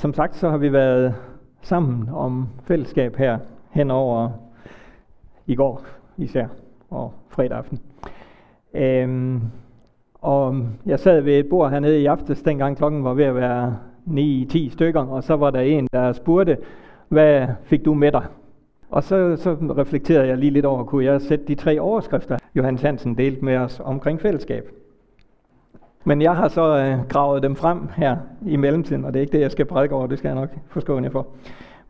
som sagt så har vi været sammen om fællesskab her henover i går især og fredag aften. Øhm, og jeg sad ved et bord hernede i aftes, dengang klokken var ved at være 9-10 stykker, og så var der en, der spurgte, hvad fik du med dig? Og så, så reflekterede jeg lige lidt over, kunne jeg sætte de tre overskrifter, Johannes Hansen delte med os omkring fællesskab. Men jeg har så øh, gravet dem frem her i mellemtiden, og det er ikke det, jeg skal prædike over, det skal jeg nok forskåne jer for.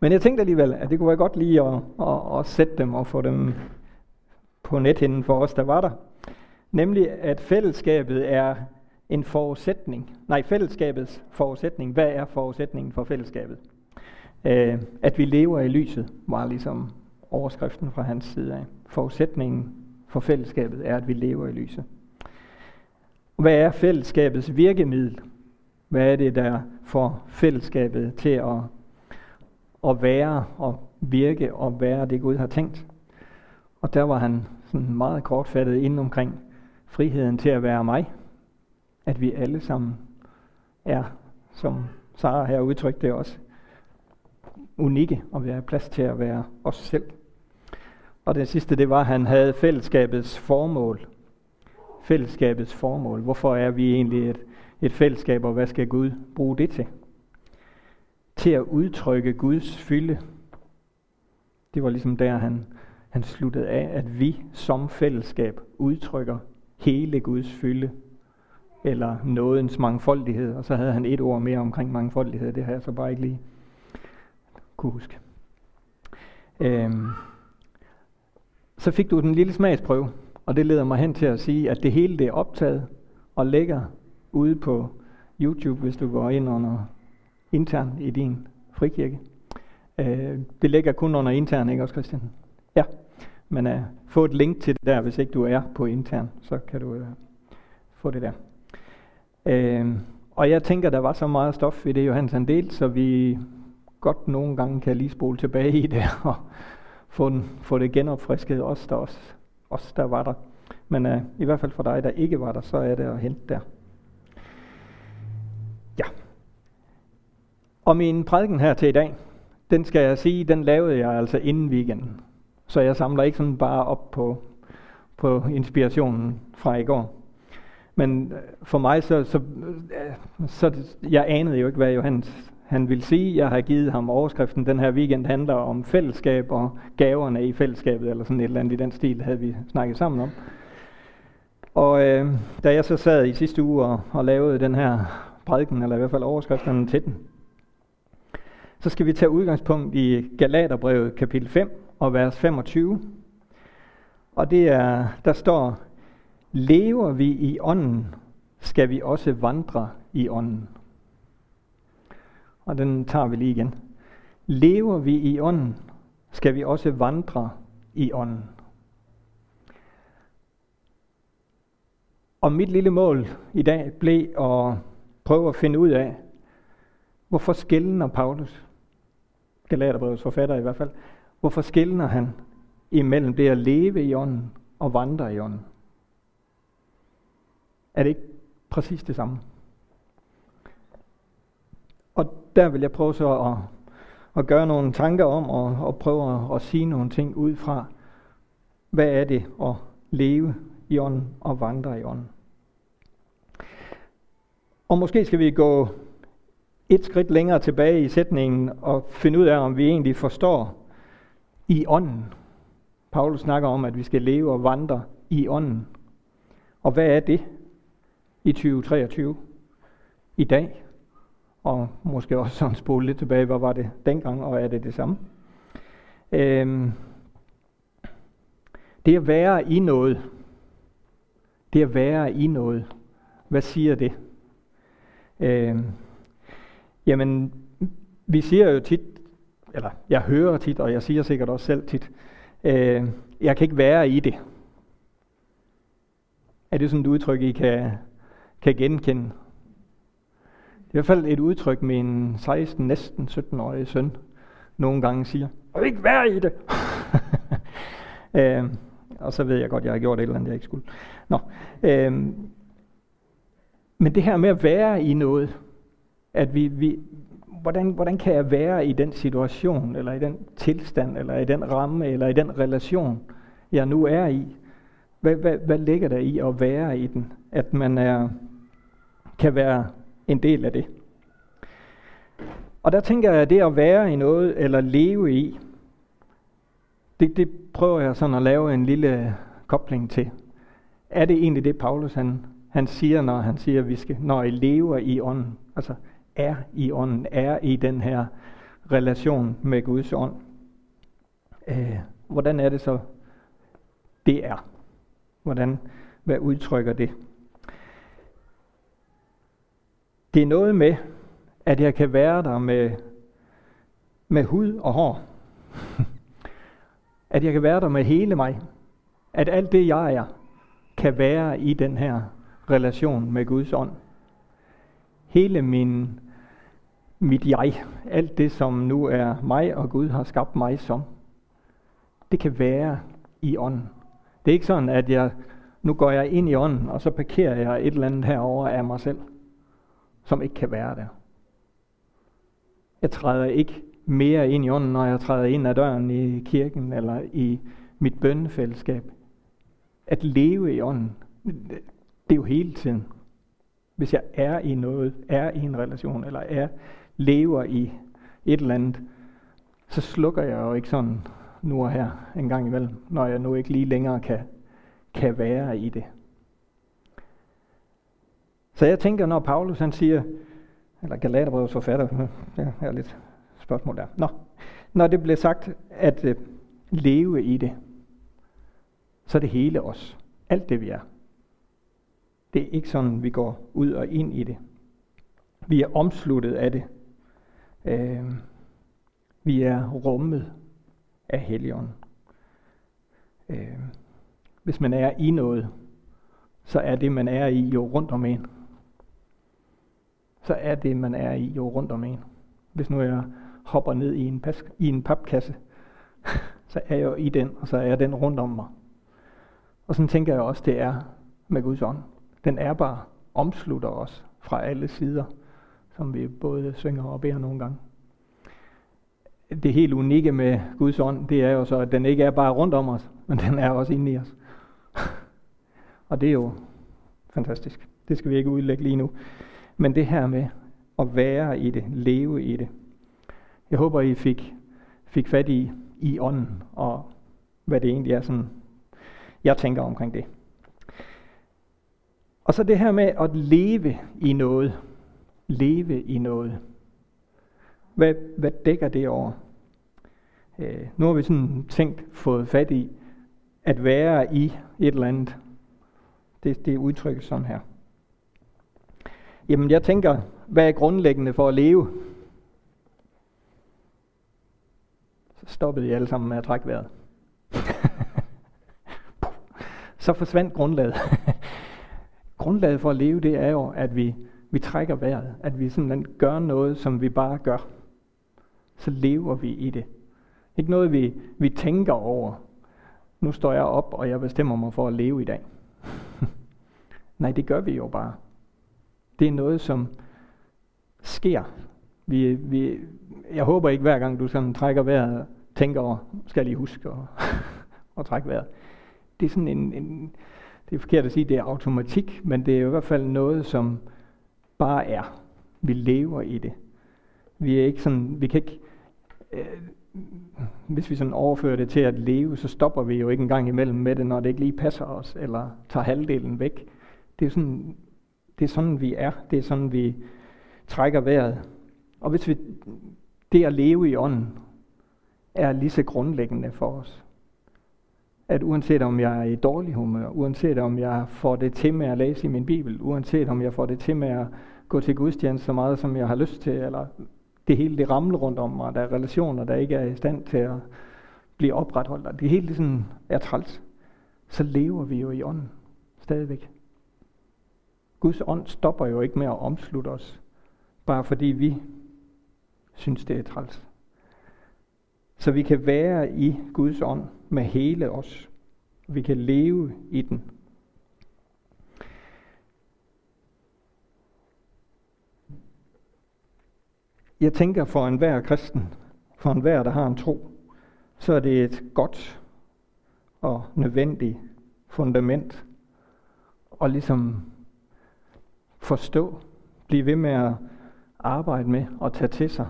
Men jeg tænkte alligevel, at det kunne være godt lige at, at, at sætte dem og få dem på nethinden for os, der var der. Nemlig, at fællesskabet er en forudsætning. Nej, fællesskabets forudsætning. Hvad er forudsætningen for fællesskabet? Øh, at vi lever i lyset, var ligesom overskriften fra hans side af. Forudsætningen for fællesskabet er, at vi lever i lyset. Hvad er fællesskabets virkemiddel? Hvad er det, der får fællesskabet til at, at være og virke og være det, Gud har tænkt? Og der var han sådan meget kortfattet inde omkring friheden til at være mig. At vi alle sammen er, som Sara her udtrykte det også, unikke, og vi har plads til at være os selv. Og det sidste, det var, at han havde fællesskabets formål. Fællesskabets formål. Hvorfor er vi egentlig et, et fællesskab, og hvad skal Gud bruge det til? Til at udtrykke Guds fylde. Det var ligesom der, han, han sluttede af, at vi som fællesskab udtrykker hele Guds fylde, eller nådens mangfoldighed. Og så havde han et ord mere omkring mangfoldighed, det har jeg så bare ikke lige kunne huske. Øhm, så fik du den lille smagsprøve, og det leder mig hen til at sige, at det hele det er optaget og ligger ude på YouTube, hvis du går ind under intern i din frikirke. Øh, det ligger kun under intern, ikke også Christian? Ja, men øh, få et link til det der, hvis ikke du er på intern, så kan du øh, få det der. Øh, og jeg tænker, der var så meget stof i det, Johannes han delte, så vi godt nogle gange kan lige spole tilbage i det og få, den, få det genopfrisket, os der, også, os der var der. Men øh, i hvert fald for dig, der ikke var der, så er det at hente der. Ja. Og min prædiken her til i dag, den skal jeg sige, den lavede jeg altså inden weekenden. Så jeg samler ikke sådan bare op på, på inspirationen fra i går. Men øh, for mig, så, så, øh, så jeg anede jo ikke, hvad Johannes han vil sige. Jeg har givet ham overskriften, den her weekend handler om fællesskab og gaverne i fællesskabet, eller sådan et eller andet i den stil, havde vi snakket sammen om. Og øh, da jeg så sad i sidste uge og, og lavede den her prædiken, eller i hvert fald overskriften til den, så skal vi tage udgangspunkt i Galaterbrevet kapitel 5 og vers 25. Og det er, der står, lever vi i ånden, skal vi også vandre i ånden. Og den tager vi lige igen. Lever vi i ånden, skal vi også vandre i ånden. Og mit lille mål i dag blev at prøve at finde ud af, hvorfor skældner Paulus, Galaterbrevets forfatter i hvert fald, hvorfor skældner han imellem det at leve i ånden og vandre i ånden? Er det ikke præcis det samme? Og der vil jeg prøve så at, at gøre nogle tanker om og, og prøve at, at sige nogle ting ud fra, hvad er det at leve i ånden og vandre i ånden. Og måske skal vi gå et skridt længere tilbage i sætningen og finde ud af, om vi egentlig forstår i ånden. Paulus snakker om, at vi skal leve og vandre i ånden. Og hvad er det i 2023? I dag? Og måske også sådan spole lidt tilbage, hvad var det dengang, og er det det samme? Øhm, det at være i noget. Det at være i noget. Hvad siger det? Øhm, jamen, vi siger jo tit, eller jeg hører tit, og jeg siger sikkert også selv tit, øh, jeg kan ikke være i det. Er det sådan et udtryk, I kan, kan genkende? Det er i hvert fald et udtryk, min 16, næsten 17-årige søn nogle gange siger, jeg vil ikke være i det. øh, og så ved jeg godt, at jeg har gjort et eller andet, jeg ikke skulle. Nå, øh, men det her med at være i noget, at vi, vi hvordan, hvordan kan jeg være i den situation, eller i den tilstand, eller i den ramme, eller i den relation, jeg nu er i? Hvad, hvad, hvad ligger der i at være i den? At man er, kan være en del af det. Og der tænker jeg, at det at være i noget, eller leve i, det, det prøver jeg sådan at lave en lille kobling til. Er det egentlig det, Paulus han, han siger, når han siger, at vi skal, når I lever i ånden? Altså, er i ånden, er i den her relation med Guds ånd. Øh, hvordan er det så, det er? Hvordan, hvad udtrykker det? Det er noget med, at jeg kan være der med, med hud og hår. at jeg kan være der med hele mig. At alt det, jeg er, kan være i den her relation med Guds ånd. Hele min mit jeg, alt det som nu er mig og Gud har skabt mig som, det kan være i ånden. Det er ikke sådan, at jeg, nu går jeg ind i ånden, og så parkerer jeg et eller andet herover af mig selv, som ikke kan være der. Jeg træder ikke mere ind i ånden, når jeg træder ind ad døren i kirken eller i mit bønnefællesskab. At leve i ånden, det er jo hele tiden. Hvis jeg er i noget, er i en relation, eller er lever i et eller andet, så slukker jeg jo ikke sådan nu og her en gang imellem, når jeg nu ikke lige længere kan, kan være i det. Så jeg tænker, når Paulus han siger, eller Galaterbrevets forfatter, hmm, det er lidt spørgsmål der. Nå, når det bliver sagt at øh, leve i det, så er det hele os. Alt det vi er. Det er ikke sådan, vi går ud og ind i det. Vi er omsluttet af det. Øh, vi er rummet af Helligånden. Øh, hvis man er i noget, så er det, man er i, jo rundt om en. Så er det, man er i, jo rundt om en. Hvis nu jeg hopper ned i en, pas, i en papkasse, så er jeg jo i den, og så er den rundt om mig. Og sådan tænker jeg også, det er med Guds ånd. Den er bare omslutter os fra alle sider som vi både synger og beder nogle gange. Det helt unikke med Guds ånd, det er jo så, at den ikke er bare rundt om os, men den er også inde i os. og det er jo fantastisk. Det skal vi ikke udlægge lige nu. Men det her med at være i det, leve i det. Jeg håber, I fik, fik fat i, i ånden, og hvad det egentlig er, sådan, jeg tænker omkring det. Og så det her med at leve i noget leve i noget. Hvad, hvad dækker det over? Øh, nu har vi sådan tænkt, fået fat i, at være i et eller andet. Det, det er udtrykket sådan her. Jamen jeg tænker, hvad er grundlæggende for at leve? Så stoppede I alle sammen med at trække vejret. Så forsvandt grundlaget. grundlaget for at leve, det er jo, at vi vi trækker vejret, at vi simpelthen gør noget, som vi bare gør, så lever vi i det. Ikke noget, vi, vi tænker over. Nu står jeg op, og jeg bestemmer mig for at leve i dag. Nej, det gør vi jo bare. Det er noget, som sker. Vi, vi, jeg håber ikke hver gang, du sådan trækker vejret, tænker over, skal jeg lige huske at, at trække vejret. Det er sådan en, en, det er forkert at sige, det er automatik, men det er i hvert fald noget, som, bare er. Vi lever i det. Vi er ikke sådan, vi kan ikke, øh, hvis vi sådan overfører det til at leve, så stopper vi jo ikke engang imellem med det, når det ikke lige passer os, eller tager halvdelen væk. Det er sådan, det er sådan vi er. Det er sådan, vi trækker vejret. Og hvis vi, det at leve i ånden, er lige så grundlæggende for os. At uanset om jeg er i dårlig humør, uanset om jeg får det til med at læse i min bibel, uanset om jeg får det til med at gå til gudstjeneste så meget, som jeg har lyst til, eller det hele det ramler rundt om mig, der er relationer, der ikke er i stand til at blive opretholdt, og det hele sådan er træls, så lever vi jo i ånden stadigvæk. Guds ånd stopper jo ikke med at omslutte os, bare fordi vi synes, det er træls. Så vi kan være i Guds ånd med hele os. Vi kan leve i den jeg tænker for enhver kristen, for enhver, der har en tro, så er det et godt og nødvendigt fundament at ligesom forstå, blive ved med at arbejde med og tage til sig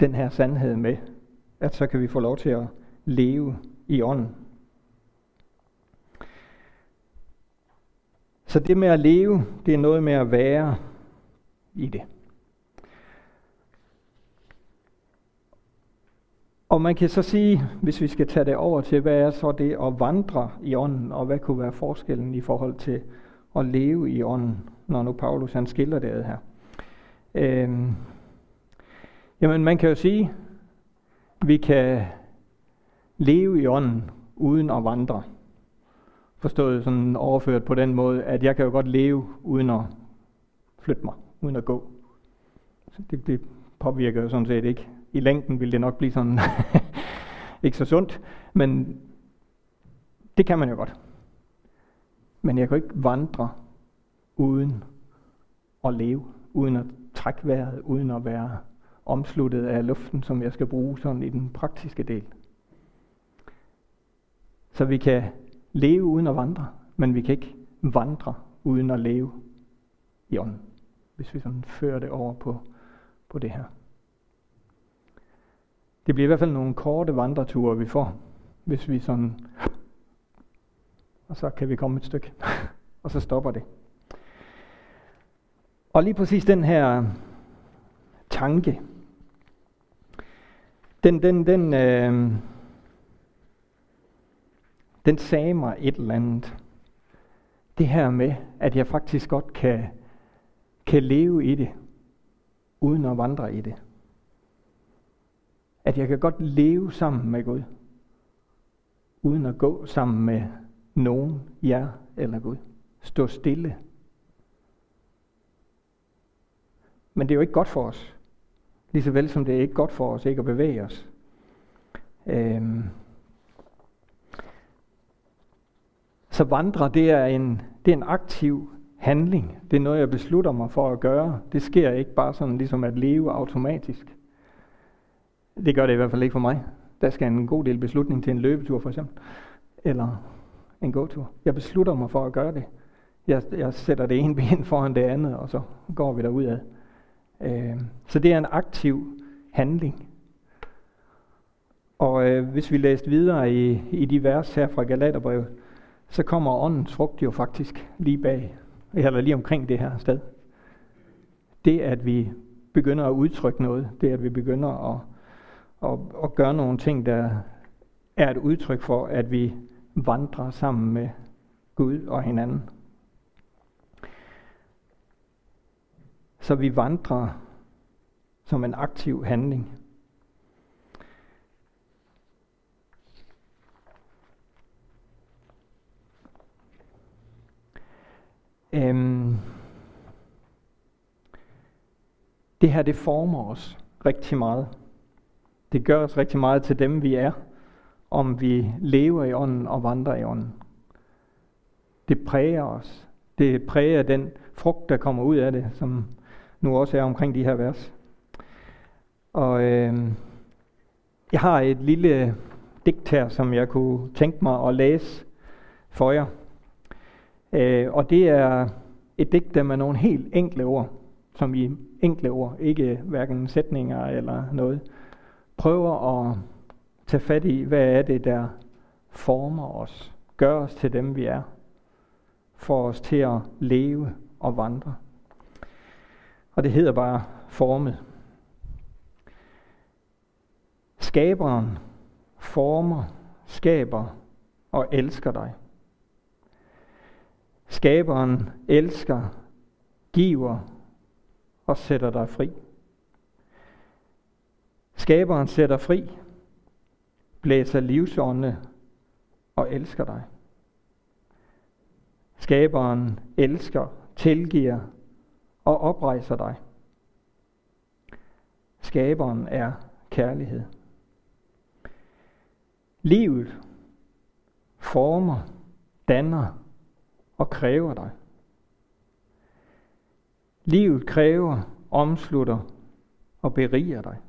den her sandhed med, at så kan vi få lov til at leve i ånden. Så det med at leve, det er noget med at være i det. Og man kan så sige, hvis vi skal tage det over til, hvad er så det at vandre i ånden, og hvad kunne være forskellen i forhold til at leve i ånden, når nu Paulus han skiller det her. Øhm, jamen man kan jo sige, vi kan leve i ånden uden at vandre. Forstået sådan overført på den måde, at jeg kan jo godt leve uden at flytte mig, uden at gå. Så det, det påvirker jo sådan set ikke. I længden vil det nok blive sådan ikke så sundt, men det kan man jo godt. Men jeg kan ikke vandre uden at leve, uden at trække vejret, uden at være omsluttet af luften, som jeg skal bruge sådan i den praktiske del. Så vi kan leve uden at vandre, men vi kan ikke vandre uden at leve i ånden, hvis vi sådan fører det over på, på det her. Det bliver i hvert fald nogle korte vandreture, vi får, hvis vi sådan... Og så kan vi komme et stykke, og så stopper det. Og lige præcis den her tanke, den, den, den, øh, den sagde mig et eller andet. Det her med, at jeg faktisk godt kan, kan leve i det, uden at vandre i det. At jeg kan godt leve sammen med Gud, uden at gå sammen med nogen, jer eller Gud. Stå stille. Men det er jo ikke godt for os. Lige så vel som det er ikke godt for os ikke at bevæge os. Øhm. Så vandre, det er, en, det er en aktiv handling. Det er noget, jeg beslutter mig for at gøre. Det sker ikke bare sådan ligesom at leve automatisk. Det gør det i hvert fald ikke for mig. Der skal en god del beslutning til en løbetur for eksempel. Eller en gåtur. Jeg beslutter mig for at gøre det. Jeg, jeg sætter det ene ben foran det andet, og så går vi derudad. Øh, så det er en aktiv handling. Og øh, hvis vi læste videre i, i de vers her fra Galaterbrevet, så kommer åndens frugt jo faktisk lige bag, eller lige omkring det her sted. Det, at vi begynder at udtrykke noget, det at vi begynder at, at, at gøre nogle ting, der er et udtryk for, at vi vandrer sammen med Gud og hinanden. Så vi vandrer som en aktiv handling. Øhm, det her, det former os rigtig meget. Det gør os rigtig meget til dem, vi er, om vi lever i ånden og vandrer i ånden. Det præger os. Det præger den frugt, der kommer ud af det, som nu også er omkring de her vers. Og øh, jeg har et lille digt her, som jeg kunne tænke mig at læse for jer. Øh, og det er et digt, der med nogle helt enkle ord, som i enkle ord, ikke hverken sætninger eller noget, prøver at tage fat i, hvad er det, der former os, gør os til dem, vi er, får os til at leve og vandre. Og det hedder bare formet. Skaberen former, skaber og elsker dig. Skaberen elsker, giver og sætter dig fri. Skaberen sætter fri, blæser livsånde og elsker dig. Skaberen elsker, tilgiver og oprejser dig. Skaberen er kærlighed. Livet former, danner og kræver dig. Livet kræver, omslutter, og beriger dig.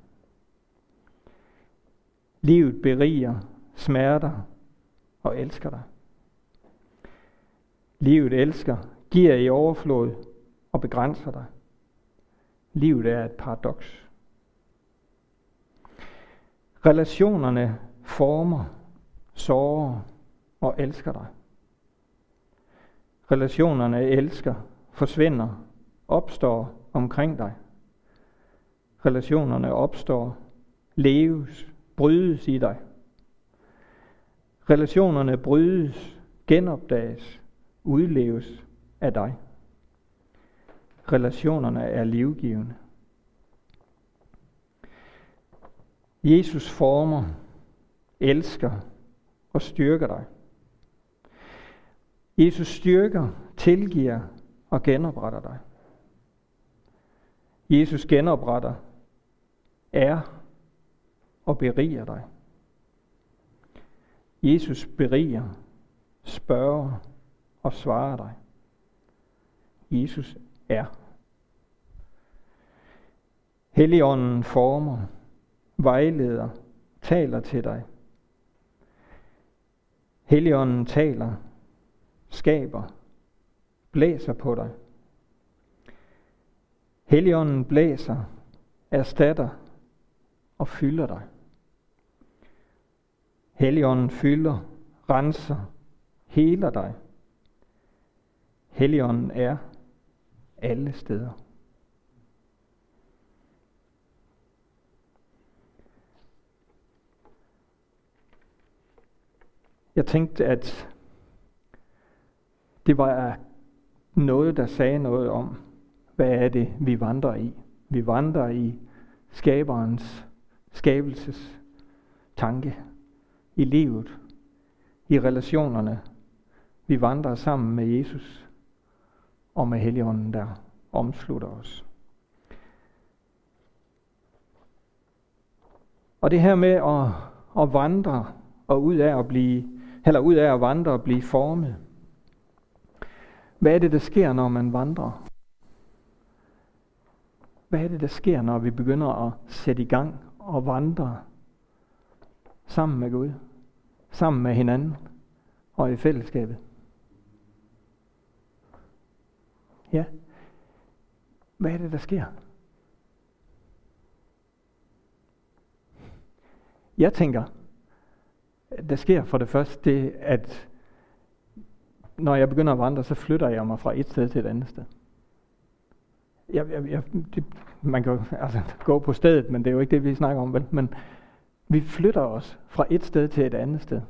Livet beriger, smerter og elsker dig. Livet elsker, giver i overflod og begrænser dig. Livet er et paradoks. Relationerne former, sårer og elsker dig. Relationerne elsker, forsvinder, opstår omkring dig. Relationerne opstår, leves, brydes i dig. Relationerne brydes, genopdages, udleves af dig. Relationerne er livgivende. Jesus former, elsker og styrker dig. Jesus styrker, tilgiver og genopretter dig. Jesus genopretter, er og beriger dig. Jesus beriger, spørger og svarer dig. Jesus er. Helligånden former, vejleder, taler til dig. Helligånden taler, skaber, blæser på dig. Helligånden blæser, erstatter og fylder dig. Helligånden fylder, renser, heler dig. Helligånden er alle steder. Jeg tænkte, at det var noget, der sagde noget om, hvad er det, vi vandrer i. Vi vandrer i skaberens skabelses tanke i livet, i relationerne. Vi vandrer sammen med Jesus og med Helligånden, der omslutter os. Og det her med at, at vandre og ud af at blive, eller ud af at vandre og blive formet. Hvad er det, der sker, når man vandrer? Hvad er det, der sker, når vi begynder at sætte i gang og vandre sammen med Gud, sammen med hinanden og i fællesskabet? Ja. Hvad er det, der sker? Jeg tænker, der sker for det første det, at når jeg begynder at vandre, så flytter jeg mig fra et sted til et andet sted. Jeg, jeg, jeg, det, man kan jo altså, gå på stedet, men det er jo ikke det, vi snakker om. Vel? Men vi flytter os fra et sted til et andet sted.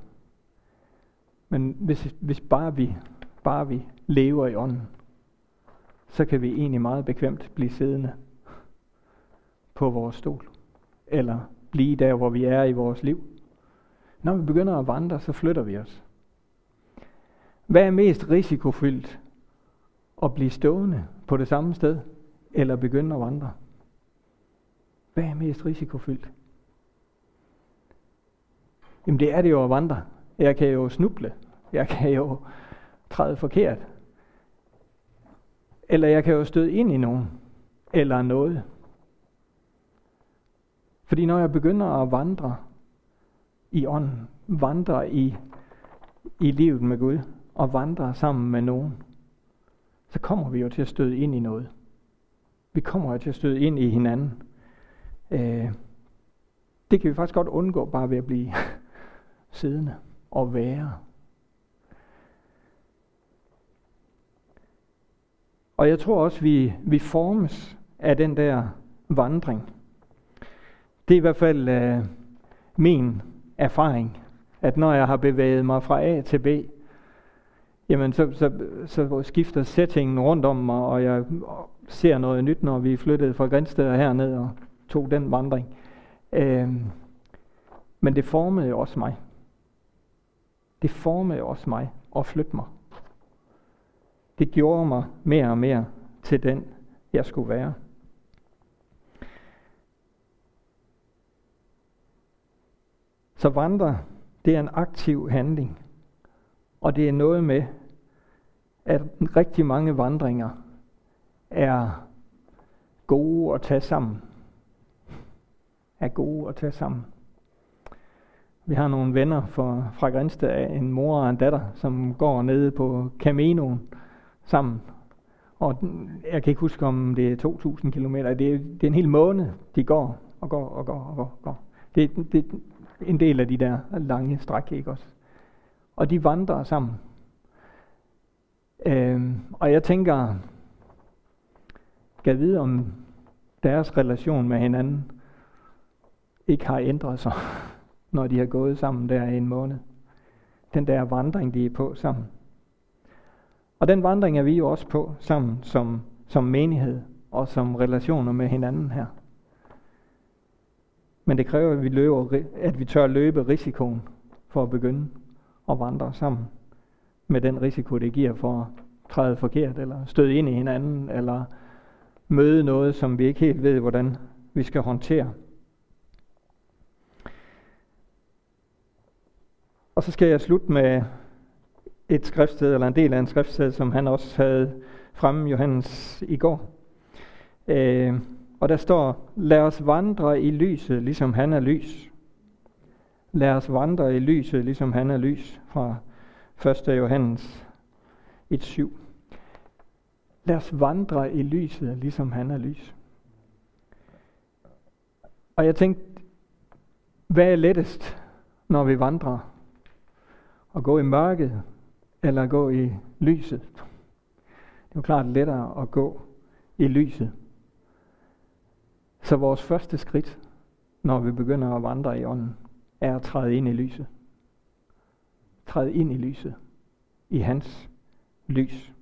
Men hvis, hvis bare, vi, bare vi lever i ånden, så kan vi egentlig meget bekvemt blive siddende på vores stol. Eller blive der, hvor vi er i vores liv. Når vi begynder at vandre, så flytter vi os. Hvad er mest risikofyldt? At blive stående på det samme sted, eller begynde at vandre? Hvad er mest risikofyldt? Jamen det er det jo at vandre. Jeg kan jo snuble. Jeg kan jo træde forkert. Eller jeg kan jo støde ind i nogen. Eller noget. Fordi når jeg begynder at vandre i ånden, vandre i, i livet med Gud, og vandre sammen med nogen, så kommer vi jo til at støde ind i noget. Vi kommer jo til at støde ind i hinanden. Øh, det kan vi faktisk godt undgå bare ved at blive siddende og være. Og jeg tror også, vi, vi formes af den der vandring. Det er i hvert fald øh, min erfaring, at når jeg har bevæget mig fra A til B, jamen så, så, så skifter settingen rundt om mig, og jeg ser noget nyt, når vi flyttede fra Grænsted herned og tog den vandring. Øh, men det formede jo også mig. Det formede også mig og flytte mig. Det gjorde mig mere og mere til den, jeg skulle være. Så vandre, det er en aktiv handling. Og det er noget med, at rigtig mange vandringer er gode at tage sammen. er gode at tage sammen. Vi har nogle venner fra, fra Grænsted, en mor og en datter, som går nede på Caminoen sammen. Og jeg kan ikke huske, om det er 2.000 km. Det er, det er en hel måned, de går og går og går og går. Og går. Det, det er en del af de der lange stræk, ikke også? Og de vandrer sammen. Øhm, og jeg tænker, kan vide om deres relation med hinanden ikke har ændret sig, når de har gået sammen der i en måned. Den der vandring, de er på sammen. Og den vandring er vi jo også på sammen som, som menighed og som relationer med hinanden her. Men det kræver, at vi, løber, at vi tør løbe risikoen for at begynde at vandre sammen med den risiko, det giver for at træde forkert, eller støde ind i hinanden, eller møde noget, som vi ikke helt ved, hvordan vi skal håndtere. Og så skal jeg slutte med et skriftsted, eller en del af en skriftsted, som han også havde fremme, Johannes, i går. Øh, og der står, lad os vandre i lyset, ligesom han er lys. Lad os vandre i lyset, ligesom han er lys, fra 1. Johannes 1.7. Lad os vandre i lyset, ligesom han er lys. Og jeg tænkte, hvad er lettest, når vi vandrer? At gå i mørket, eller at gå i lyset? Det er jo klart lettere at gå i lyset. Så vores første skridt, når vi begynder at vandre i ånden, er at træde ind i lyset. Træde ind i lyset. I hans lys.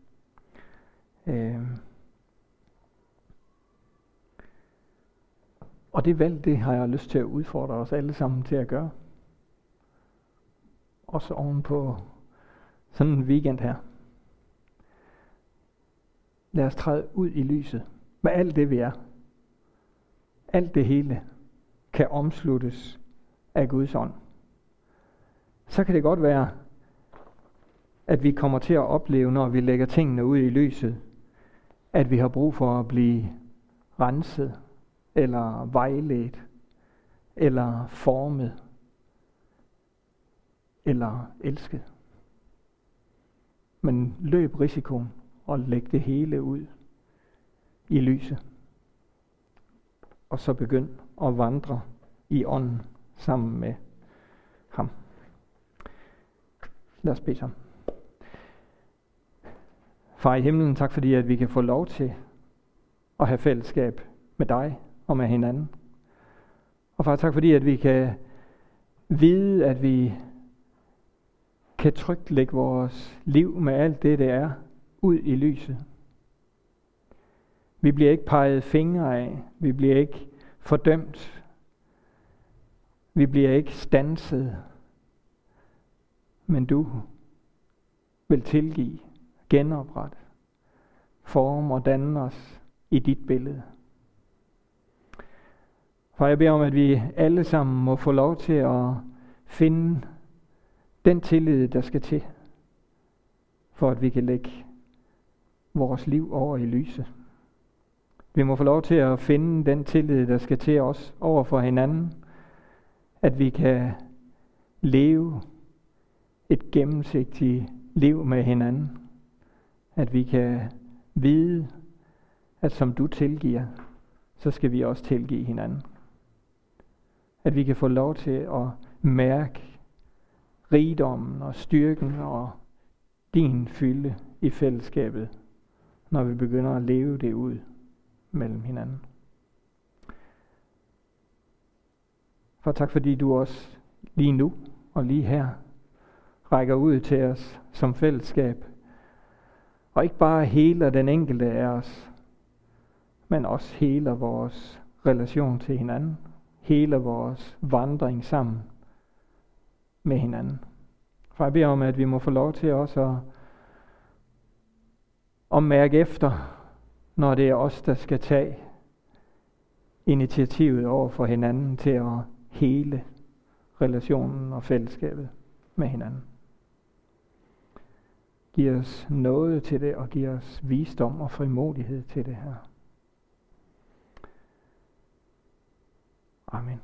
Øh. Og det valg, det har jeg lyst til at udfordre os alle sammen til at gøre. Også oven på sådan en weekend her. Lad os træde ud i lyset med alt det, vi er. Alt det hele kan omsluttes af Guds ånd. Så kan det godt være, at vi kommer til at opleve, når vi lægger tingene ud i lyset, at vi har brug for at blive renset, eller vejledt, eller formet, eller elsket. Men løb risikoen og læg det hele ud i lyset. Og så begynd at vandre i ånden sammen med ham. Lad os bede sammen. Far i himlen, tak fordi at vi kan få lov til at have fællesskab med dig og med hinanden. Og far, tak fordi at vi kan vide, at vi kan trygt lægge vores liv med alt det, det er, ud i lyset. Vi bliver ikke peget fingre af. Vi bliver ikke fordømt. Vi bliver ikke stanset. Men du vil tilgive genoprette, forme og danne os i dit billede. For jeg beder om, at vi alle sammen må få lov til at finde den tillid, der skal til, for at vi kan lægge vores liv over i lyset. Vi må få lov til at finde den tillid, der skal til os over for hinanden, at vi kan leve et gennemsigtigt liv med hinanden at vi kan vide, at som du tilgiver, så skal vi også tilgive hinanden. At vi kan få lov til at mærke rigdommen og styrken og din fylde i fællesskabet, når vi begynder at leve det ud mellem hinanden. For tak fordi du også lige nu og lige her rækker ud til os som fællesskab og ikke bare hele den enkelte af os, men også hele vores relation til hinanden. Hele vores vandring sammen med hinanden. For jeg beder om, at vi må få lov til også at, at mærke efter, når det er os, der skal tage initiativet over for hinanden til at hele relationen og fællesskabet med hinanden. Giv os noget til det, og giv os visdom og frimodighed til det her. Amen.